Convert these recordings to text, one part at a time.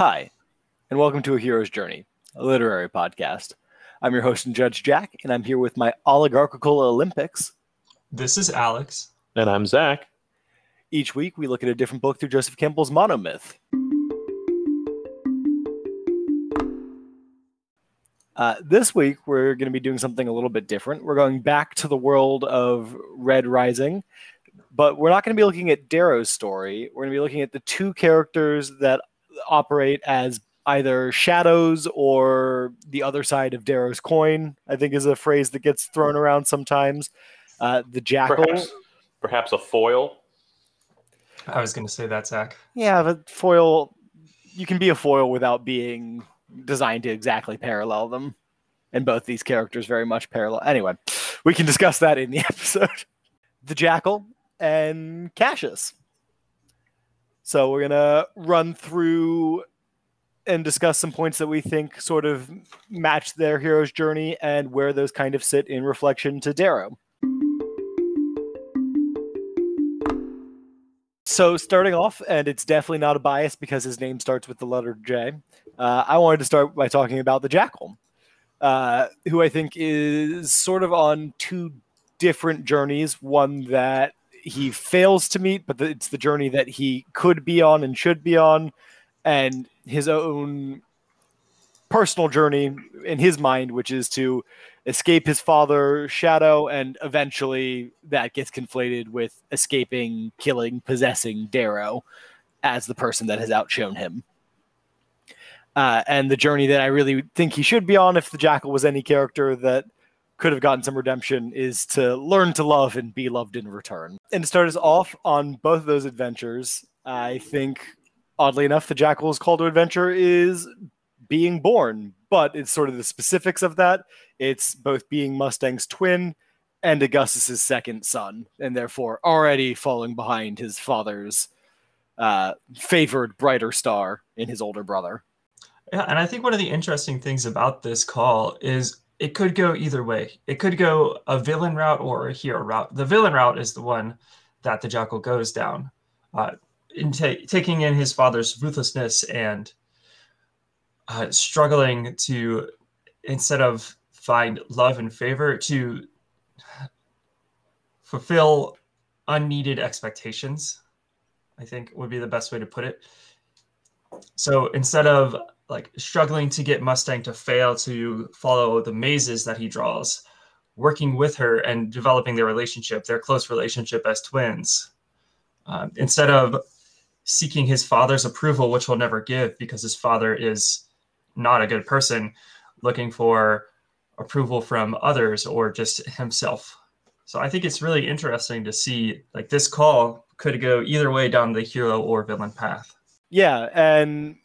Hi, and welcome to A Hero's Journey, a literary podcast. I'm your host and judge, Jack, and I'm here with my oligarchical Olympics. This is Alex. And I'm Zach. Each week, we look at a different book through Joseph Campbell's monomyth. Uh, this week, we're going to be doing something a little bit different. We're going back to the world of Red Rising, but we're not going to be looking at Darrow's story. We're going to be looking at the two characters that operate as either shadows or the other side of Darrow's coin, I think is a phrase that gets thrown around sometimes. Uh, the jackal. Perhaps, perhaps a foil. I was going to say that, Zach. Yeah, but foil, you can be a foil without being designed to exactly parallel them. And both these characters very much parallel. Anyway, we can discuss that in the episode. the jackal and Cassius. So we're to run through and discuss some points that we think sort of match their hero's journey and where those kind of sit in reflection to Darrow. So, starting off, and it's definitely not a bias because his name starts with the letter J. Uh, I wanted to start by talking about the Jackal, uh, who I think is sort of on two different journeys. One that he fails to meet, but it's the journey that he could be on and should be on, and his own personal journey in his mind, which is to escape his father, Shadow, and eventually that gets conflated with escaping, killing, possessing Darrow as the person that has outshone him. Uh, and the journey that I really think he should be on, if the Jackal was any character that could have gotten some redemption, is to learn to love and be loved in return. And to start us off on both of those adventures, I think, oddly enough, the Jackal's call to adventure is being born, but it's sort of the specifics of that. It's both being Mustang's twin and Augustus's second son, and therefore already falling behind his father's uh, favored brighter star in his older brother. Yeah, and I think one of the interesting things about this call is it could go either way. It could go a villain route or a hero route. The villain route is the one that the Jackal goes down, uh, in ta- taking in his father's ruthlessness and uh, struggling to instead of find love and favor to fulfill unneeded expectations i think would be the best way to put it so instead of like struggling to get mustang to fail to follow the mazes that he draws working with her and developing their relationship their close relationship as twins um, instead of seeking his father's approval which he'll never give because his father is not a good person looking for approval from others or just himself. So I think it's really interesting to see like this call could go either way down the hero or villain path. Yeah, and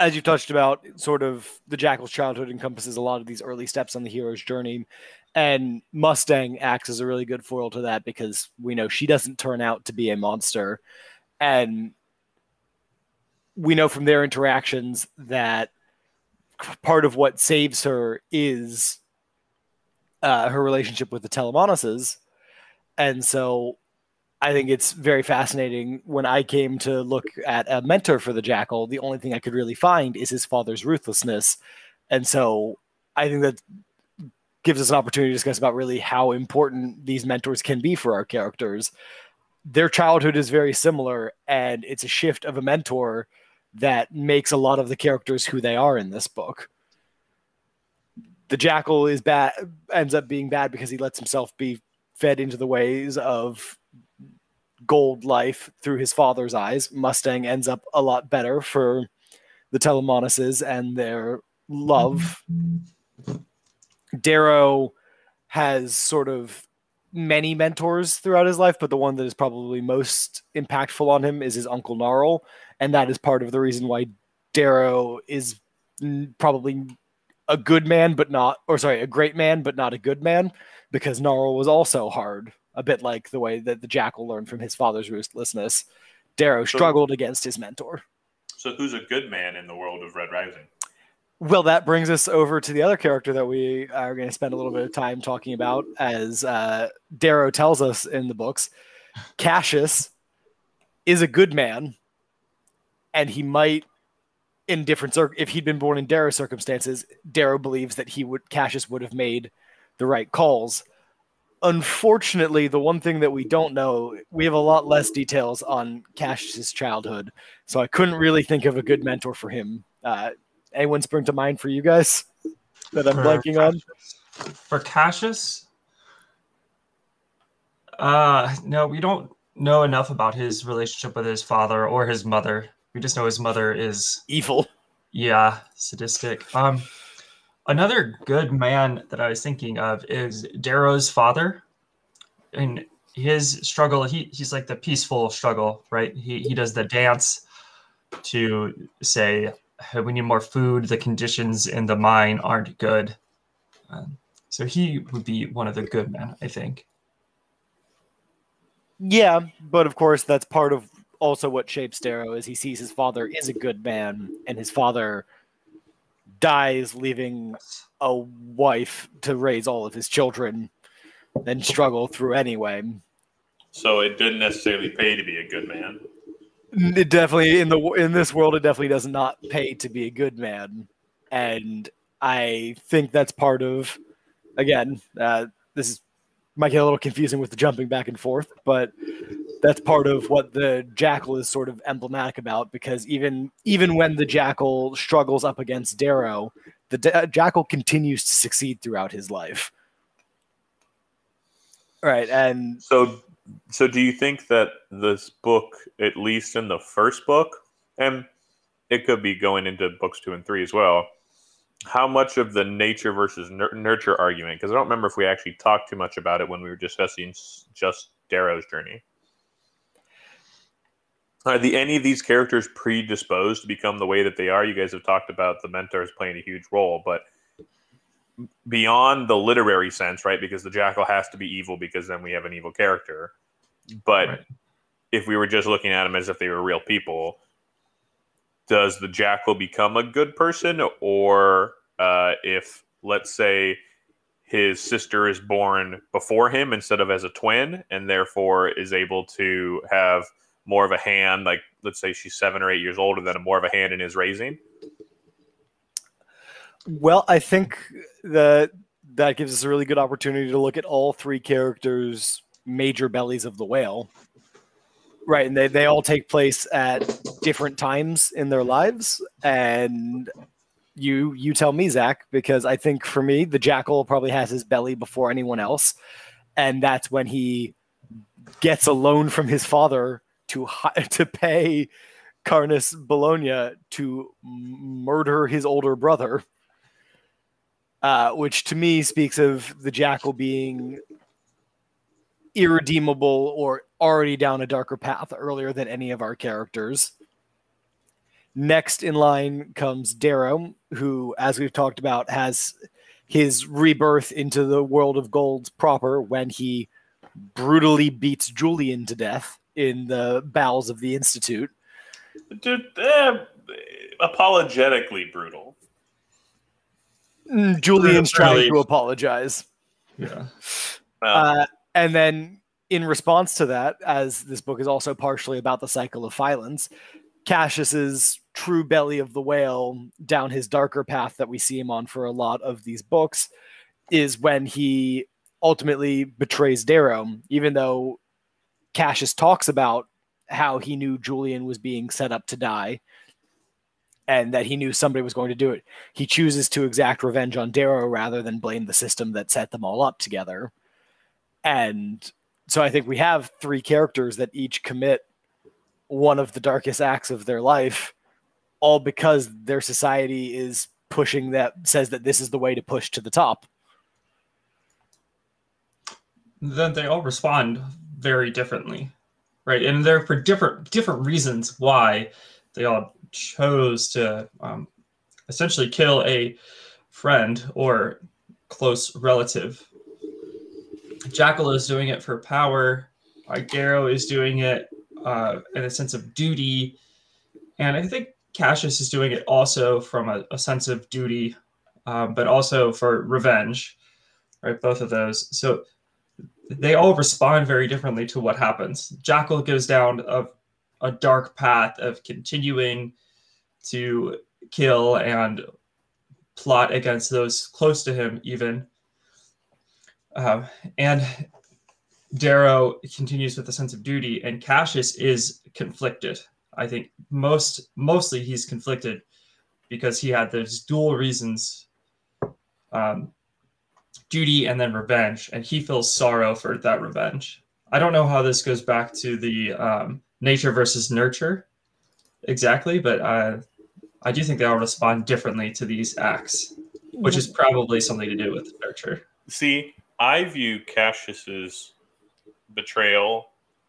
as you touched about, sort of the Jackal's childhood encompasses a lot of these early steps on the hero's journey. And Mustang acts as a really good foil to that because we know she doesn't turn out to be a monster. And we know from their interactions that part of what saves her is uh, her relationship with the Telemanuses. And so I think it's very fascinating. When I came to look at a mentor for the Jackal, the only thing I could really find is his father's ruthlessness. And so I think that gives us an opportunity to discuss about really how important these mentors can be for our characters. Their childhood is very similar, and it's a shift of a mentor that makes a lot of the characters who they are in this book. The jackal is bad ends up being bad because he lets himself be fed into the ways of gold life through his father's eyes. Mustang ends up a lot better for the Telemanuses and their love. Darrow has sort of many mentors throughout his life, but the one that is probably most impactful on him is his uncle Narol, and that is part of the reason why Darrow is probably a good man, but not, or sorry, a great man, but not a good man, because Narol was also hard, a bit like the way that the Jackal learned from his father's ruthlessness. Darrow struggled so, against his mentor. So, who's a good man in the world of Red Rising? Well, that brings us over to the other character that we are going to spend a little bit of time talking about, as uh, Darrow tells us in the books. Cassius is a good man, and he might in different cir- if he'd been born in Darrow's circumstances, Darrow believes that he would Cassius would have made the right calls. Unfortunately, the one thing that we don't know, we have a lot less details on Cassius's childhood, so I couldn't really think of a good mentor for him. Uh, anyone spring to mind for you guys that I'm For blanking on? For Cassius, uh, no, we don't know enough about his relationship with his father or his mother. We just know his mother is Evil. Yeah, sadistic. Um, another good man that I was thinking of is Darrow's father, and his struggle. He he's like the peaceful struggle, right? He he does the dance to say "Hey, we need more food. The conditions in the mine aren't good. Um, so he would be one of the good men, I think. Yeah, but of course that's part of also what shapes Darrow is he sees his father is a good man and his father dies leaving a wife to raise all of his children and struggle through anyway. So it didn't necessarily pay to be a good man. It definitely in the in this world it definitely does not pay to be a good man and I think that's part of again uh, this is might get a little confusing with the jumping back and forth but that's part of what the jackal is sort of emblematic about because even even when the jackal struggles up against darrow the da- uh, jackal continues to succeed throughout his life right and So, so do you think that this book, at least in the first book, and it could be going into books two and three as well, how much of the nature versus nur- nurture argument? Because I don't remember if we actually talked too much about it when we were discussing just Darrow's journey. Are the any of these characters predisposed to become the way that they are? You guys have talked about the mentors playing a huge role, but beyond the literary sense, right? Because the jackal has to be evil because then we have an evil character. But Right. if we were just looking at them as if they were real people, does the jackal become a good person? Or uh, if, let's say, his sister is born before him instead of as a twin, and therefore is able to have more of a hand, like let's say she's seven or eight years older than a more of a hand in his raising. Well, I think that that gives us a really good opportunity to look at all three characters' major bellies of the whale. Right, and they, they all take place at different times in their lives. And you you tell me, Zach, because I think for me, the jackal probably has his belly before anyone else. And that's when he gets a loan from his father to to pay Karnus Bellona to murder his older brother uh, which to me speaks of the jackal being irredeemable or already down a darker path earlier than any of our characters. Next in line comes Darrow, who, as we've talked about, has his rebirth into the world of gold proper when he brutally beats Julian to death in the bowels of the Institute. Dude, eh, apologetically brutal. Mm, Julian's trying to apologize. Yeah. Well, Uh, and then, in response to that, as this book is also partially about the cycle of violence, Cassius's true belly of the whale down his darker path that we see him on for a lot of these books is when he ultimately betrays Darrow, even though Cassius talks about how he knew Julian was being set up to die and that he knew somebody was going to do it. He chooses to exact revenge on Darrow rather than blame the system that set them all up together. And so I think we have three characters that each commit one of the darkest acts of their life, all because their society is pushing that says that this is the way to push to the top. then they all respond very differently right? And they're for different different reasons why they all chose to um, essentially kill a friend or close relative. Jackal is doing it for power. Uh, Darrow is doing it uh, in a sense of duty. And i think cassius is doing it also from a, a sense of duty um, but also for revenge right? Both of those. So they all respond very differently to what happens. Jackal goes down a, a dark path of continuing to kill and plot against those close to him, even. Um, and Darrow continues with a sense of duty, and Cassius is conflicted. I think most mostly he's conflicted because he had those dual reasons um, duty and then revenge, and he feels sorrow for that revenge. I don't know how this goes back to the um, nature versus nurture exactly, but I do think they'll respond differently to these acts, which is probably something to do with nurture. See, I view Cassius's betrayal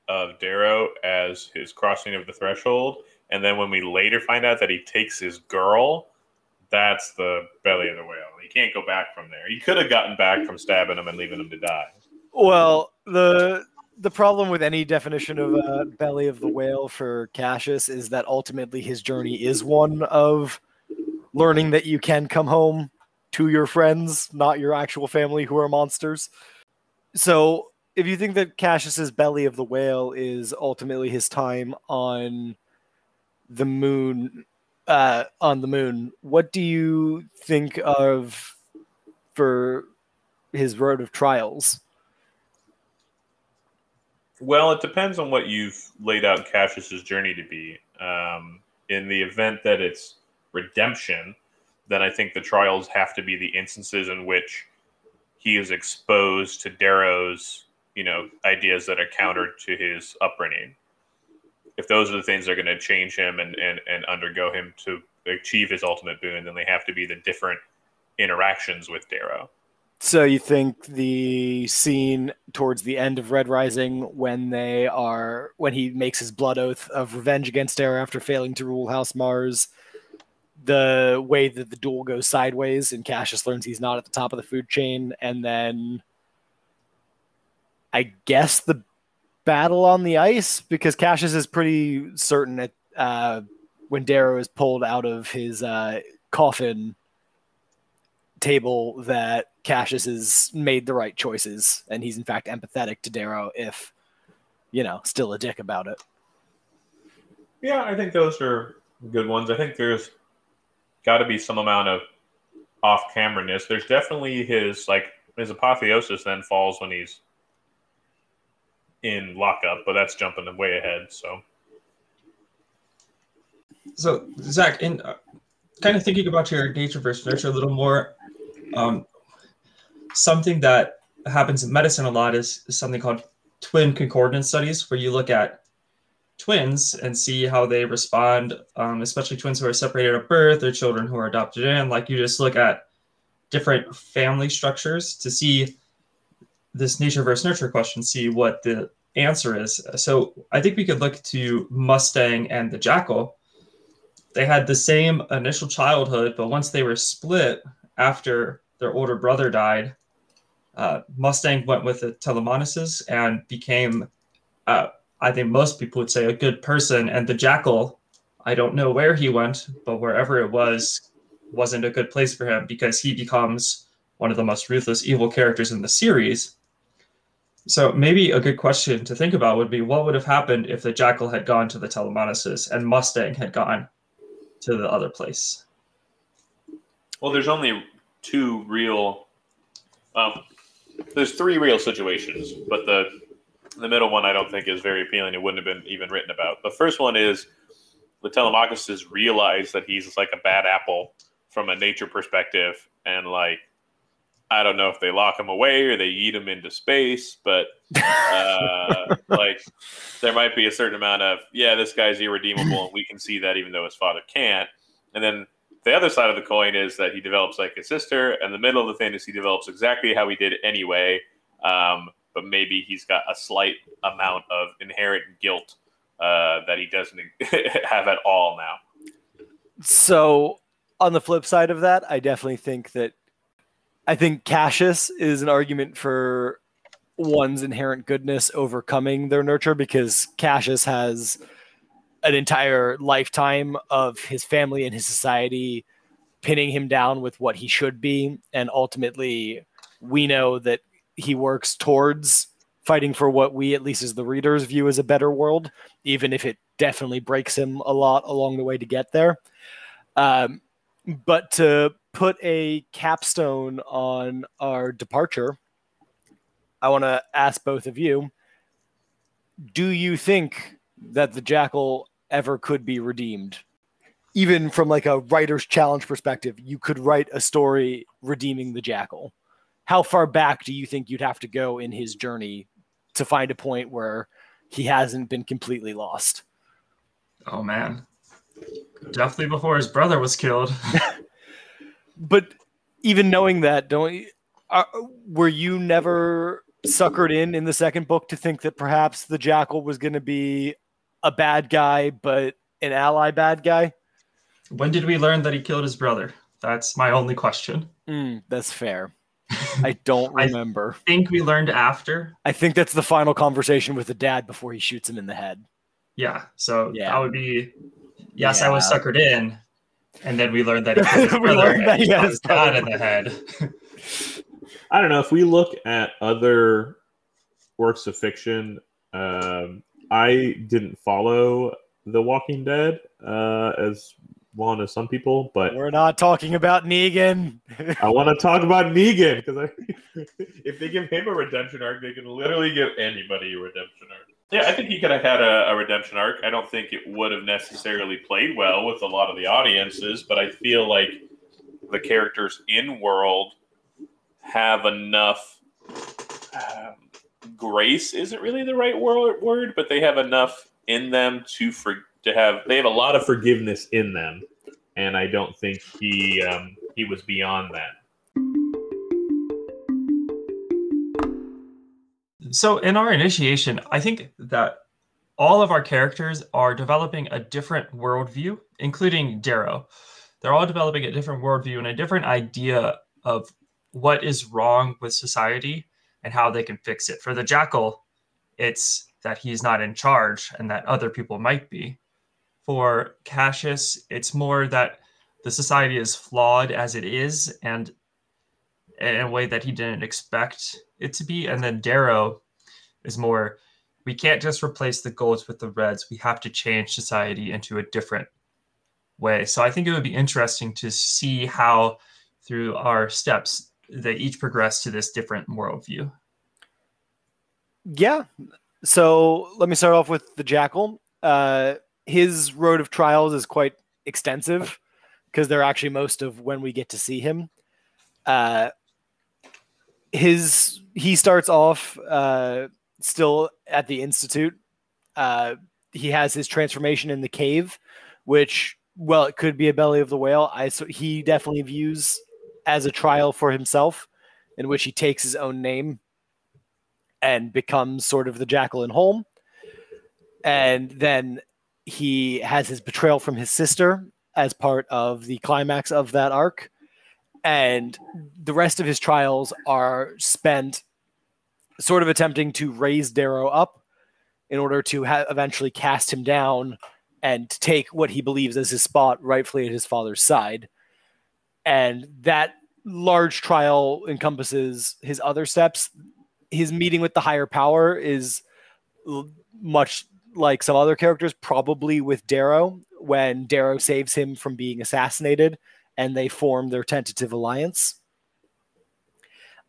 of Darrow as his crossing of the threshold, and then when we later find out that he takes his girl, that's the belly of the whale. He can't go back from there. He could have gotten back from stabbing him and leaving him to die. Well, the the problem with any definition of a belly of the whale for Cassius is that ultimately his journey is one of learning that you can come home to your friends, not your actual family who are monsters. So, if you think that Cassius's belly of the whale is ultimately his time on the moon uh, on the moon, what do you think of for his road of trials? Well, it depends on what you've laid out Cassius's journey to be. Um, in the event that it's redemption, then I think the trials have to be the instances in which he is exposed to Darrow's, you know, ideas that are counter to his upbringing if those are the things that are going to change him and, and, and undergo him to achieve his ultimate boon, then they have to be the different interactions with Darrow. So you think the scene towards the end of Red Rising when they are when he makes his blood oath of revenge against Darrow after failing to rule House Mars, the way that the duel goes sideways and Cassius learns he's not at the top of the food chain, and then I guess the battle on the ice because Cassius is pretty certain that uh, when Darrow is pulled out of his uh, coffin table that Cassius has made the right choices and he's in fact empathetic to Darrow if you know still a dick about it. Yeah, I think those are good ones. I think there's got to be some amount of off camera-ness. There's definitely his like his apotheosis then falls when he's in lockup, but that's jumping way ahead. So, so Zach, in uh, kind of thinking about your nature versus nurture a little more, um, something that happens in medicine a lot is, is something called twin concordance studies, where you look at twins and see how they respond, um, especially twins who are separated at birth or children who are adopted in. Like you just look at different family structures to see this nature versus nurture question, see what the answer is. So I think we could look to Mustang and the Jackal. They had the same initial childhood, but once they were split after their older brother died, uh, Mustang went with the Telemanuses and became, uh, I think most people would say, a good person. And the Jackal, I don't know where he went, but wherever it was, wasn't a good place for him because he becomes one of the most ruthless evil characters in the series so maybe a good question to think about would be what would have happened if the jackal had gone to the Telemanuses and Mustang had gone to the other place? Well, there's only two real. Um, there's three real situations, but the the middle one I don't think is very appealing. It wouldn't have been even written about. The first one is the Telemanuses realize that he's like a bad apple from a nature perspective, and like I don't know if they lock him away or they eat him into space, but uh, like there might be a certain amount of yeah, this guy's irredeemable, and we can see that even though his father can't. And then the other side of the coin is that he develops like a sister, and the middle of the thing is he develops exactly how he did anyway, um, but maybe he's got a slight amount of inherent guilt uh, that he doesn't have at all now. So on the flip side of that, I definitely think that I think Cassius is an argument for one's inherent goodness overcoming their nurture because Cassius has an entire lifetime of his family and his society pinning him down with what he should be. And ultimately, we know that he works towards fighting for what we, at least as the readers, view as a better world, even if it definitely breaks him a lot along the way to get there. Um, but to put a capstone on our departure, I want to ask both of you do you think that the jackal ever could be redeemed? Even from like a writer's challenge perspective, you could write a story redeeming the jackal. How far back do you think you'd have to go in his journey to find a point where he hasn't been completely lost? Oh man. Definitely before his brother was killed. but even knowing that, don't uh, were you never suckered in in the second book to think that perhaps the jackal was going to be a bad guy, but an ally bad guy? When did we learn that he killed his brother? That's my only question. Mm, that's fair. I don't remember. I think we learned after. I think that's the final conversation with the dad before he shoots him in the head. Yeah. So yeah. that would be yes, yeah. I was suckered in. And then we learned that he we learned that he had his dad in the head. I don't know. If we look at other works of fiction, um, I didn't follow The Walking Dead uh, as one as some people, but we're not talking about Negan. I want to talk about Negan because if they give him a redemption arc, they can literally give anybody a redemption arc. Yeah, I think he could have had a, a, redemption arc. I don't think it would have necessarily played well with a lot of the audiences, but I feel like the characters in World have enough um, grace. Isn't really the right word, word, but they have enough in them to for to have. They have a lot of forgiveness in them, and I don't think he um, he was beyond that. So in our initiation, I think that all of our characters are developing a different worldview, including Darrow. They're all developing a different worldview and a different idea of what is wrong with society and how they can fix it. For the jackal, it's that he's not in charge and that other people might be. For Cassius, it's more that the society is flawed as it is and in a way that he didn't expect it to be. And then Darrow is more, we can't just replace the golds with the reds. We have to change society into a different way. So I think it would be interesting to see how through our steps they each progress to this different worldview. Yeah. So let me start off with the Jackal. Uh, his road of trials is quite extensive because they're actually most of when we get to see him. Uh, his he starts off uh, still at the institute. Uh, he has his transformation in the cave, which well, it could be a belly of the whale. I so he definitely views as a trial for himself, in which he takes his own name and becomes sort of the Jackal in Holm. And then he has his betrayal from his sister as part of the climax of that arc and the rest of his trials are spent sort of attempting to raise Darrow up in order to ha- eventually cast him down and take what he believes as his spot rightfully at his father's side. And that large trial encompasses his other steps. His meeting with the higher power is l- much like some other characters, probably with Darrow, when Darrow saves him from being assassinated and they form their tentative alliance.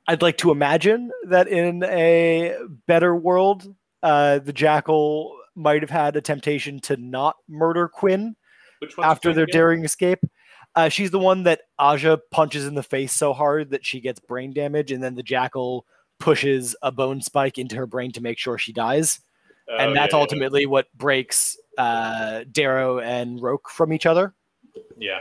I'd like to imagine that in a better world, uh, the Jackal might have had a temptation to not murder Quinn after their daring escape. Uh, she's the one that Aja punches in the face so hard that she gets brain damage, and then the Jackal pushes a bone spike into her brain to make sure she dies. Oh, and that's yeah, ultimately yeah. what breaks uh, Darrow and Roque from each other. Yeah.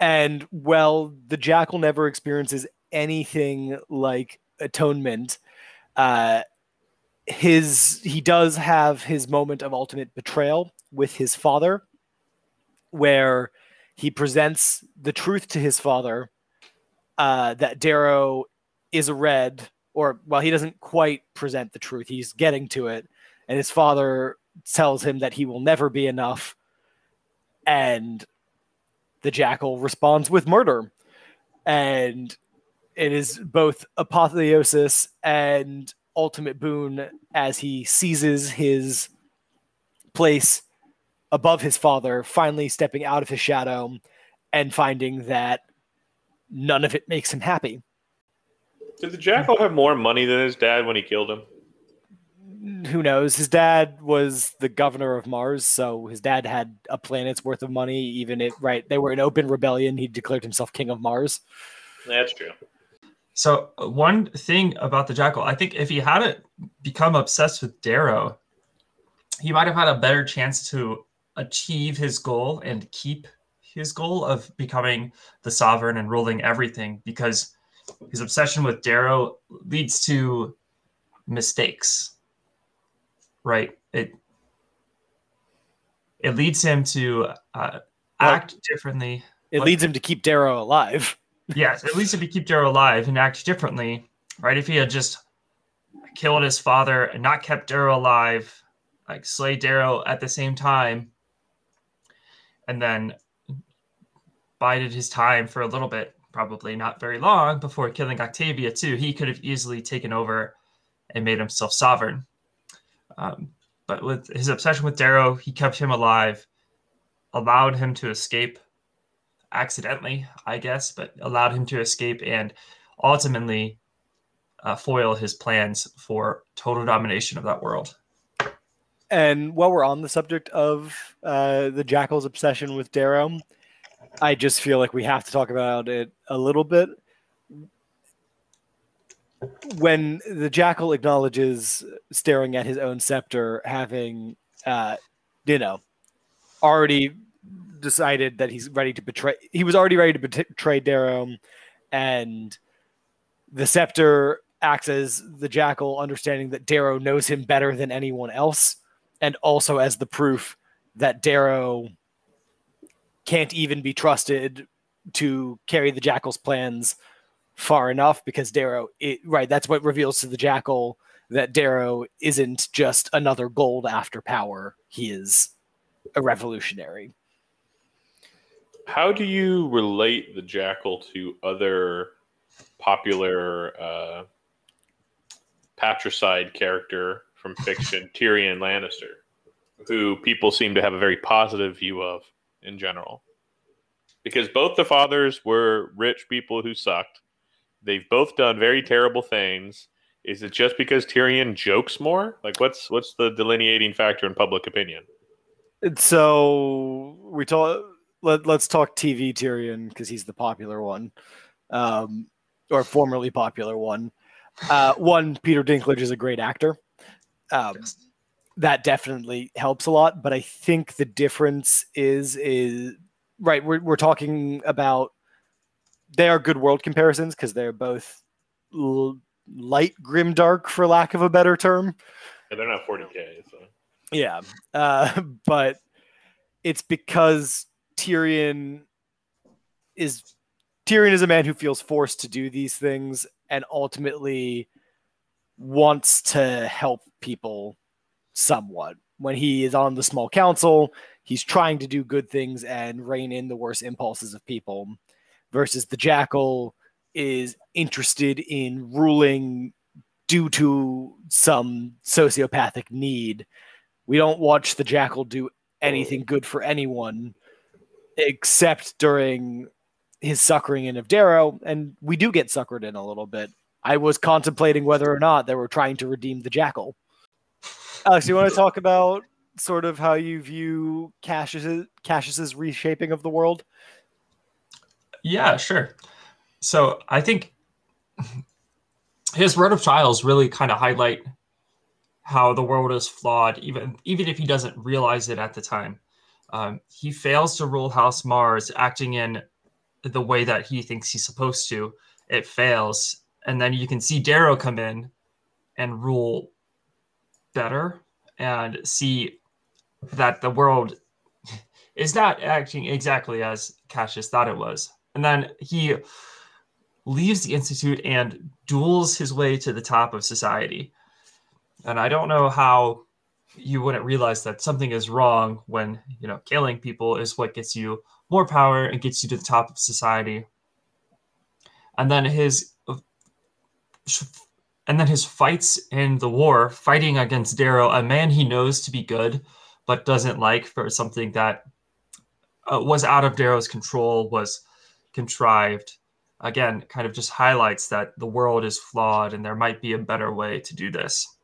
And well, the jackal never experiences anything like atonement. Uh, his he does have his moment of ultimate betrayal with his father, where he presents the truth to his father uh, that Darrow is a red, or well, he doesn't quite present the truth. He's getting to it, and his father tells him that he will never be enough, and the jackal responds with murder. And it is both apotheosis and ultimate boon as he seizes his place above his father, finally stepping out of his shadow and finding that none of it makes him happy. Did the jackal have more money than his dad when he killed him? Who knows? His dad was the governor of Mars, so his dad had a planet's worth of money. Even if right, they were in open rebellion. He declared himself king of Mars. That's true. So one thing about the jackal, I think if he hadn't become obsessed with Darrow, he might have had a better chance to achieve his goal and keep his goal of becoming the sovereign and ruling everything because his obsession with Darrow leads to mistakes. Right? It it leads him to uh, act differently. It What? leads him to keep Darrow alive. Yes, at least if he keep Darrow alive and act differently, right? If he had just killed his father and not kept Darrow alive, like slay Darrow at the same time, and then bided his time for a little bit, probably not very long, before killing Octavia too, he could have easily taken over and made himself sovereign. Um, but with his obsession with Darrow, he kept him alive, allowed him to escape accidentally, I guess, but allowed him to escape and ultimately uh, foil his plans for total domination of that world. And while we're on the subject of uh, the Jackal's obsession with Darrow, I just feel like we have to talk about it a little bit. When the Jackal acknowledges staring at his own scepter, having, uh, you know, already decided that he's ready to betray, he was already ready to betray Darrow, and the scepter acts as the Jackal, understanding that Darrow knows him better than anyone else and also as the proof that Darrow can't even be trusted to carry the Jackal's plans far enough because Darrow, it, right, that's what reveals to the Jackal that Darrow isn't just another gold after power. He is a revolutionary. How do you relate the jackal to other popular uh, patricide character from fiction, Tyrion Lannister, who people seem to have a very positive view of in general? Because both the fathers were rich people who sucked. They've both done very terrible things. Is it just because Tyrion jokes more? Like, what's what's the delineating factor in public opinion? And so we talk. Let, let's talk TV Tyrion because he's the popular one, um, or formerly popular one. Uh, one, Peter Dinklage is a great actor. Um, that definitely helps a lot. But I think the difference is is right. We're we're talking about they are good world comparisons because they're both l- light grim dark, for lack of a better term. Yeah, they're not 40k. So. Yeah, uh, but it's because Tyrion is Tyrion is a man who feels forced to do these things and ultimately wants to help people somewhat. When he is on the small council, he's trying to do good things and rein in the worst impulses of people. Versus the jackal is interested in ruling due to some sociopathic need. We don't watch the jackal do anything good for anyone except during his suckering in of Darrow, and we do get suckered in a little bit. I was contemplating whether or not they were trying to redeem the jackal. Alex, you want to talk about sort of how you view Cassius's, Cassius's reshaping of the world? Yeah, sure. So I think his road of trials really kind of highlight how the world is flawed, even even if he doesn't realize it at the time. Um, he fails to rule House Mars, acting in the way that he thinks he's supposed to. It fails, and then you can see Darrow come in and rule better, and see that the world is not acting exactly as Cassius thought it was. And then he leaves the institute and duels his way to the top of society. And I don't know how you wouldn't realize that something is wrong when, you know, killing people is what gets you more power and gets you to the top of society. And then his and then his fights in the war, fighting against Darrow, a man he knows to be good, but doesn't like for something that uh, was out of Darrow's control, was contrived. Again, kind of just highlights that the world is flawed and there might be a better way to do this.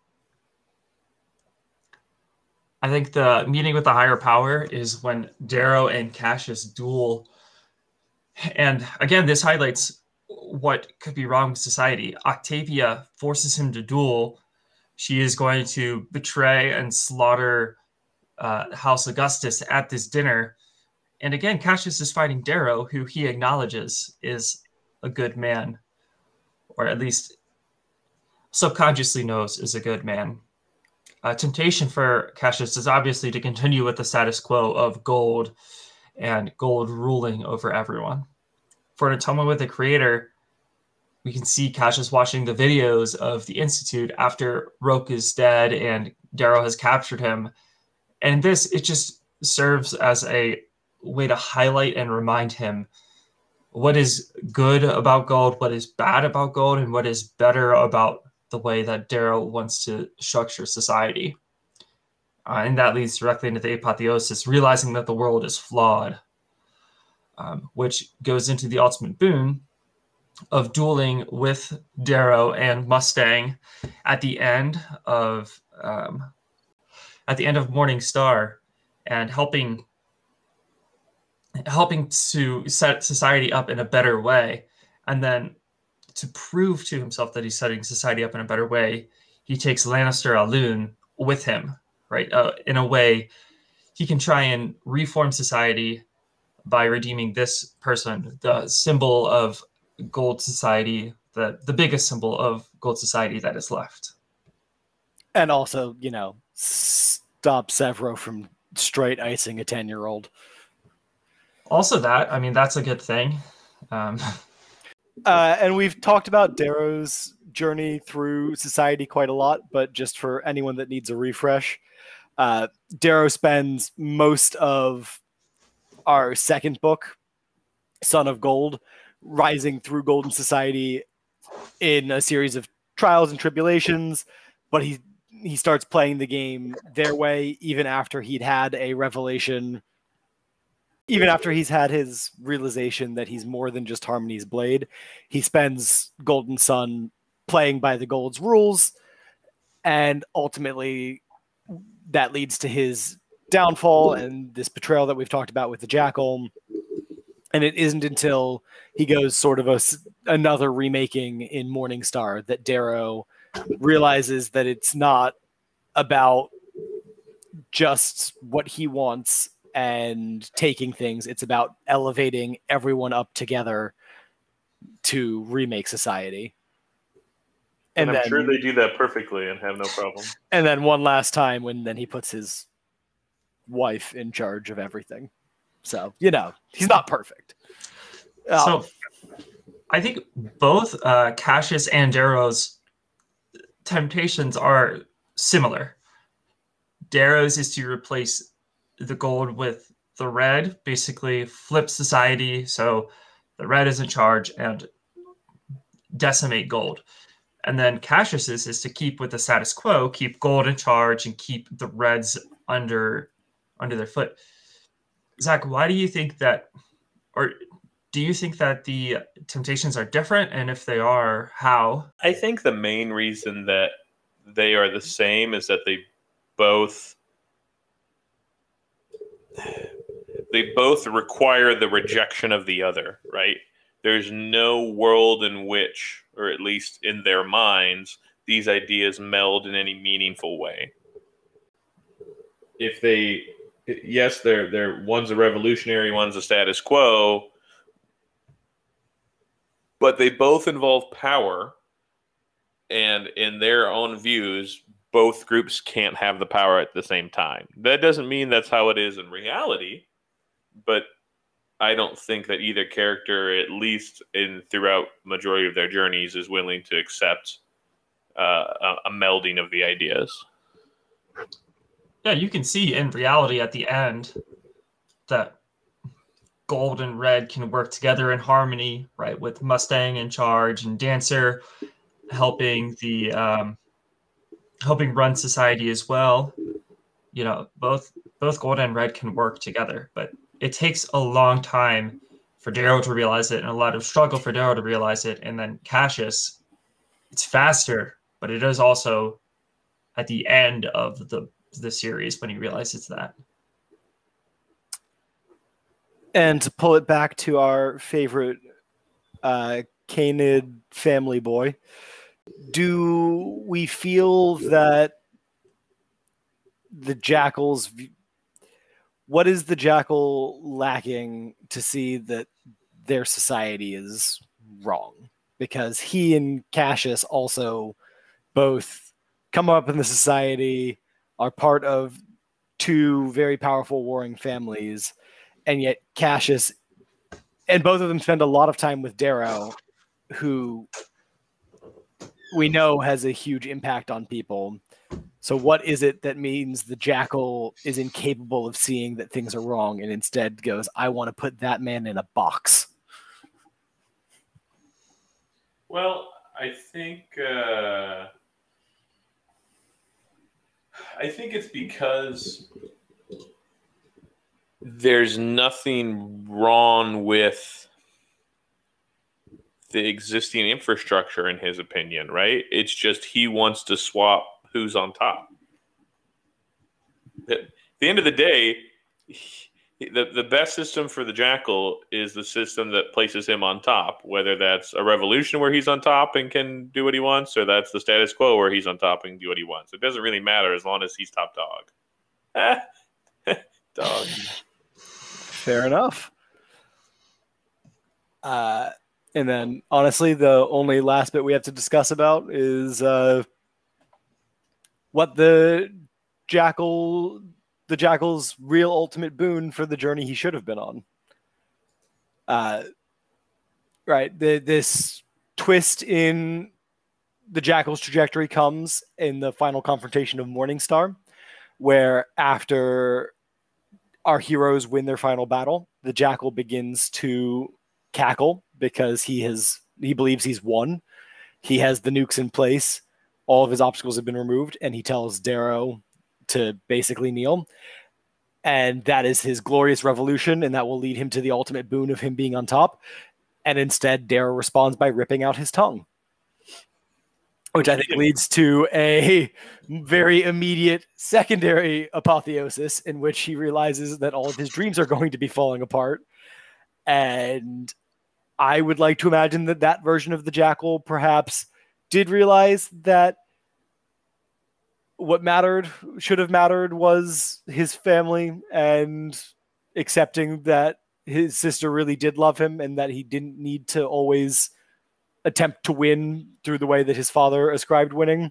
I think the meeting with the higher power is when Darrow and Cassius duel. And again, this highlights what could be wrong with society. Octavia forces him to duel. She is going to betray and slaughter uh, House Augustus at this dinner. And again, Cassius is fighting Darrow, who he acknowledges is a good man, or at least subconsciously knows is a good man. Uh, temptation for Cassius is obviously to continue with the status quo of gold and gold ruling over everyone. For an atonement with the creator, we can see Cassius watching the videos of the Institute after Roque is dead and Darrow has captured him. And this, it just serves as a way to highlight and remind him what is good about gold, what is bad about gold, and what is better about the way that Darrow wants to structure society. Uh, and that leads directly into the apotheosis, realizing that the world is flawed, um, which goes into the ultimate boon of dueling with Darrow and Mustang at the end of um, at the end of Morning Star, and helping helping to set society up in a better way, and then to prove to himself that he's setting society up in a better way, he takes Lysander au Lune with him, right? Uh, in a way, he can try and reform society by redeeming this person, the symbol of gold society, the the biggest symbol of gold society that is left. And also, you know, stop Sevro from straight icing a ten year old. Also, that I mean, that's a good thing. Um, uh, and we've talked about Darrow's journey through society quite a lot, but just for anyone that needs a refresh, uh, Darrow spends most of our second book, Son of Gold, rising through Golden Society in a series of trials and tribulations, but he he starts playing the game their way even after he'd had a revelation even after he's had his realization that he's more than just Harmony's blade, he spends Golden Son playing by the Gold's rules, and ultimately that leads to his downfall and this betrayal that we've talked about with the Jackal. And it isn't until he goes sort of a, another remaking in Morning Star that Darrow realizes that it's not about just what he wants and taking things. It's about elevating everyone up together to remake society. And, and I'm then, sure they do that perfectly and have no problem. And then one last time when then he puts his wife in charge of everything. So, you know, he's not perfect. Um, so I think both uh, Cassius and Darrow's temptations are similar. Darrow's is to replace the gold with the red, basically flip society. So the red is in charge and decimate gold. And then Cassius's is to keep with the status quo, keep gold in charge and keep the reds under under their foot. Zach, why do you think that or do you think that the temptations are different and if they are, how? I think the main reason that they are the same is that they both they both require the rejection of the other, right? There's no world in which, or at least in their minds, these ideas meld in any meaningful way. If they, yes, they're they're one's a revolutionary, one's a status quo, but they both involve power, and in their own views, both groups can't have the power at the same time. That doesn't mean that's how it is in reality, but I don't think that either character, at least in throughout majority of their journeys, is willing to accept uh, a, melding of the ideas. Yeah, you can see in reality at the end that gold and red can work together in harmony, right? With Mustang in charge and Dancer helping the um, helping run society as well. you know both both gold and red can work together, but it takes a long time for Darrow to realize it and a lot of struggle for Darrow to realize it. And then Cassius, it's faster, but it is also at the end of the the series when he realizes that. And to pull it back to our favorite uh, Canid family boy, do we feel that the Jackal's what is the Jackal lacking to see that their society is wrong? Because he and Cassius also both come up in the society, are part of two very powerful warring families, and yet Cassius and both of them spend a lot of time with Darrow, who we know has a huge impact on people. So, what is it that means the jackal is incapable of seeing that things are wrong and instead goes, I want to put that man in a box? Well, I think uh, I think it's because there's nothing wrong with the existing infrastructure in his opinion, right? It's just he wants to swap who's on top. At the end of the day, the, the best system for the jackal is the system that places him on top, whether that's a revolution where he's on top and can do what he wants, or that's the status quo where he's on top and do what he wants. It doesn't really matter as long as he's top dog. dog. Fair enough. Uh, and then, honestly, the only last bit we have to discuss about is uh, what the jackal the Jackal's real ultimate boon for the journey he should have been on. Uh, right. The, this twist in the Jackal's trajectory comes in the final confrontation of Morningstar, where after our heroes win their final battle, the Jackal begins to cackle because he has he believes he's won. He has the nukes in place. All of his obstacles have been removed, and he tells Darrow to basically kneel. And that is his glorious revolution, and that will lead him to the ultimate boon of him being on top. And instead, Darrow responds by ripping out his tongue, which I think leads to a very immediate secondary apotheosis in which he realizes that all of his dreams are going to be falling apart. And I would like to imagine that that version of the jackal perhaps did realize that what mattered should have mattered was his family and accepting that his sister really did love him and that he didn't need to always attempt to win through the way that his father ascribed winning.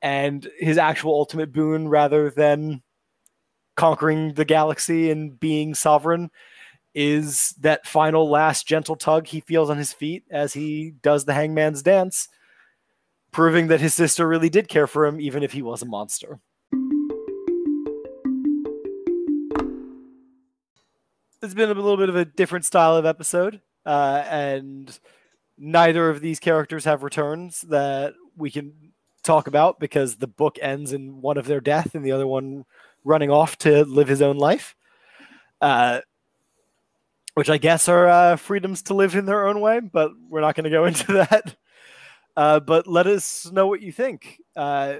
And his actual ultimate boon rather than conquering the galaxy and being sovereign is that final last gentle tug he feels on his feet as he does the hangman's dance proving that his sister really did care for him, even if he was a monster. It's been a little bit of a different style of episode, uh, and neither of these characters have returns that we can talk about because the book ends in one of their death and the other one running off to live his own life. Uh, which I guess are uh, freedoms to live in their own way, but we're not going to go into that. Uh, but let us know what you think. Uh,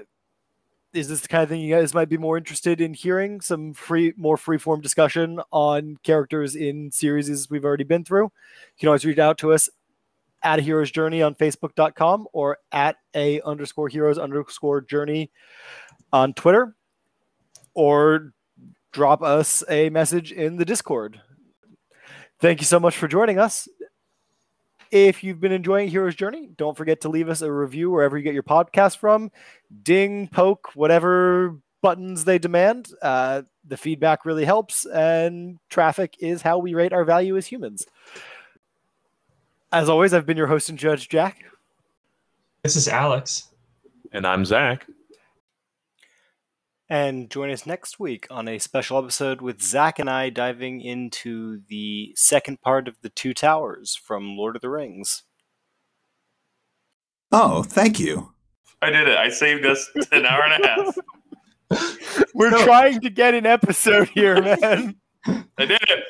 is this the kind of thing you guys might be more interested in hearing? Some free, more freeform discussion on characters in series we've already been through. You can always reach out to us at Heroes Journey on Facebook.com or at a underscore Heroes underscore Journey on Twitter, or drop us a message in the Discord. Thank you so much for joining us. If you've been enjoying Hero's Journey, don't forget to leave us a review wherever you get your podcast from. Ding, poke, whatever buttons they demand. Uh, the feedback really helps, and traffic is how we rate our value as humans. As always, I've been your host and judge, Jack. This is Alex. And I'm Zach. And join us next week on a special episode with Zach and I diving into the second part of The Two Towers from Lord of the Rings. Oh, thank you. I did it. I saved us an hour and a half. We're No. trying to get an episode here, man. I did it.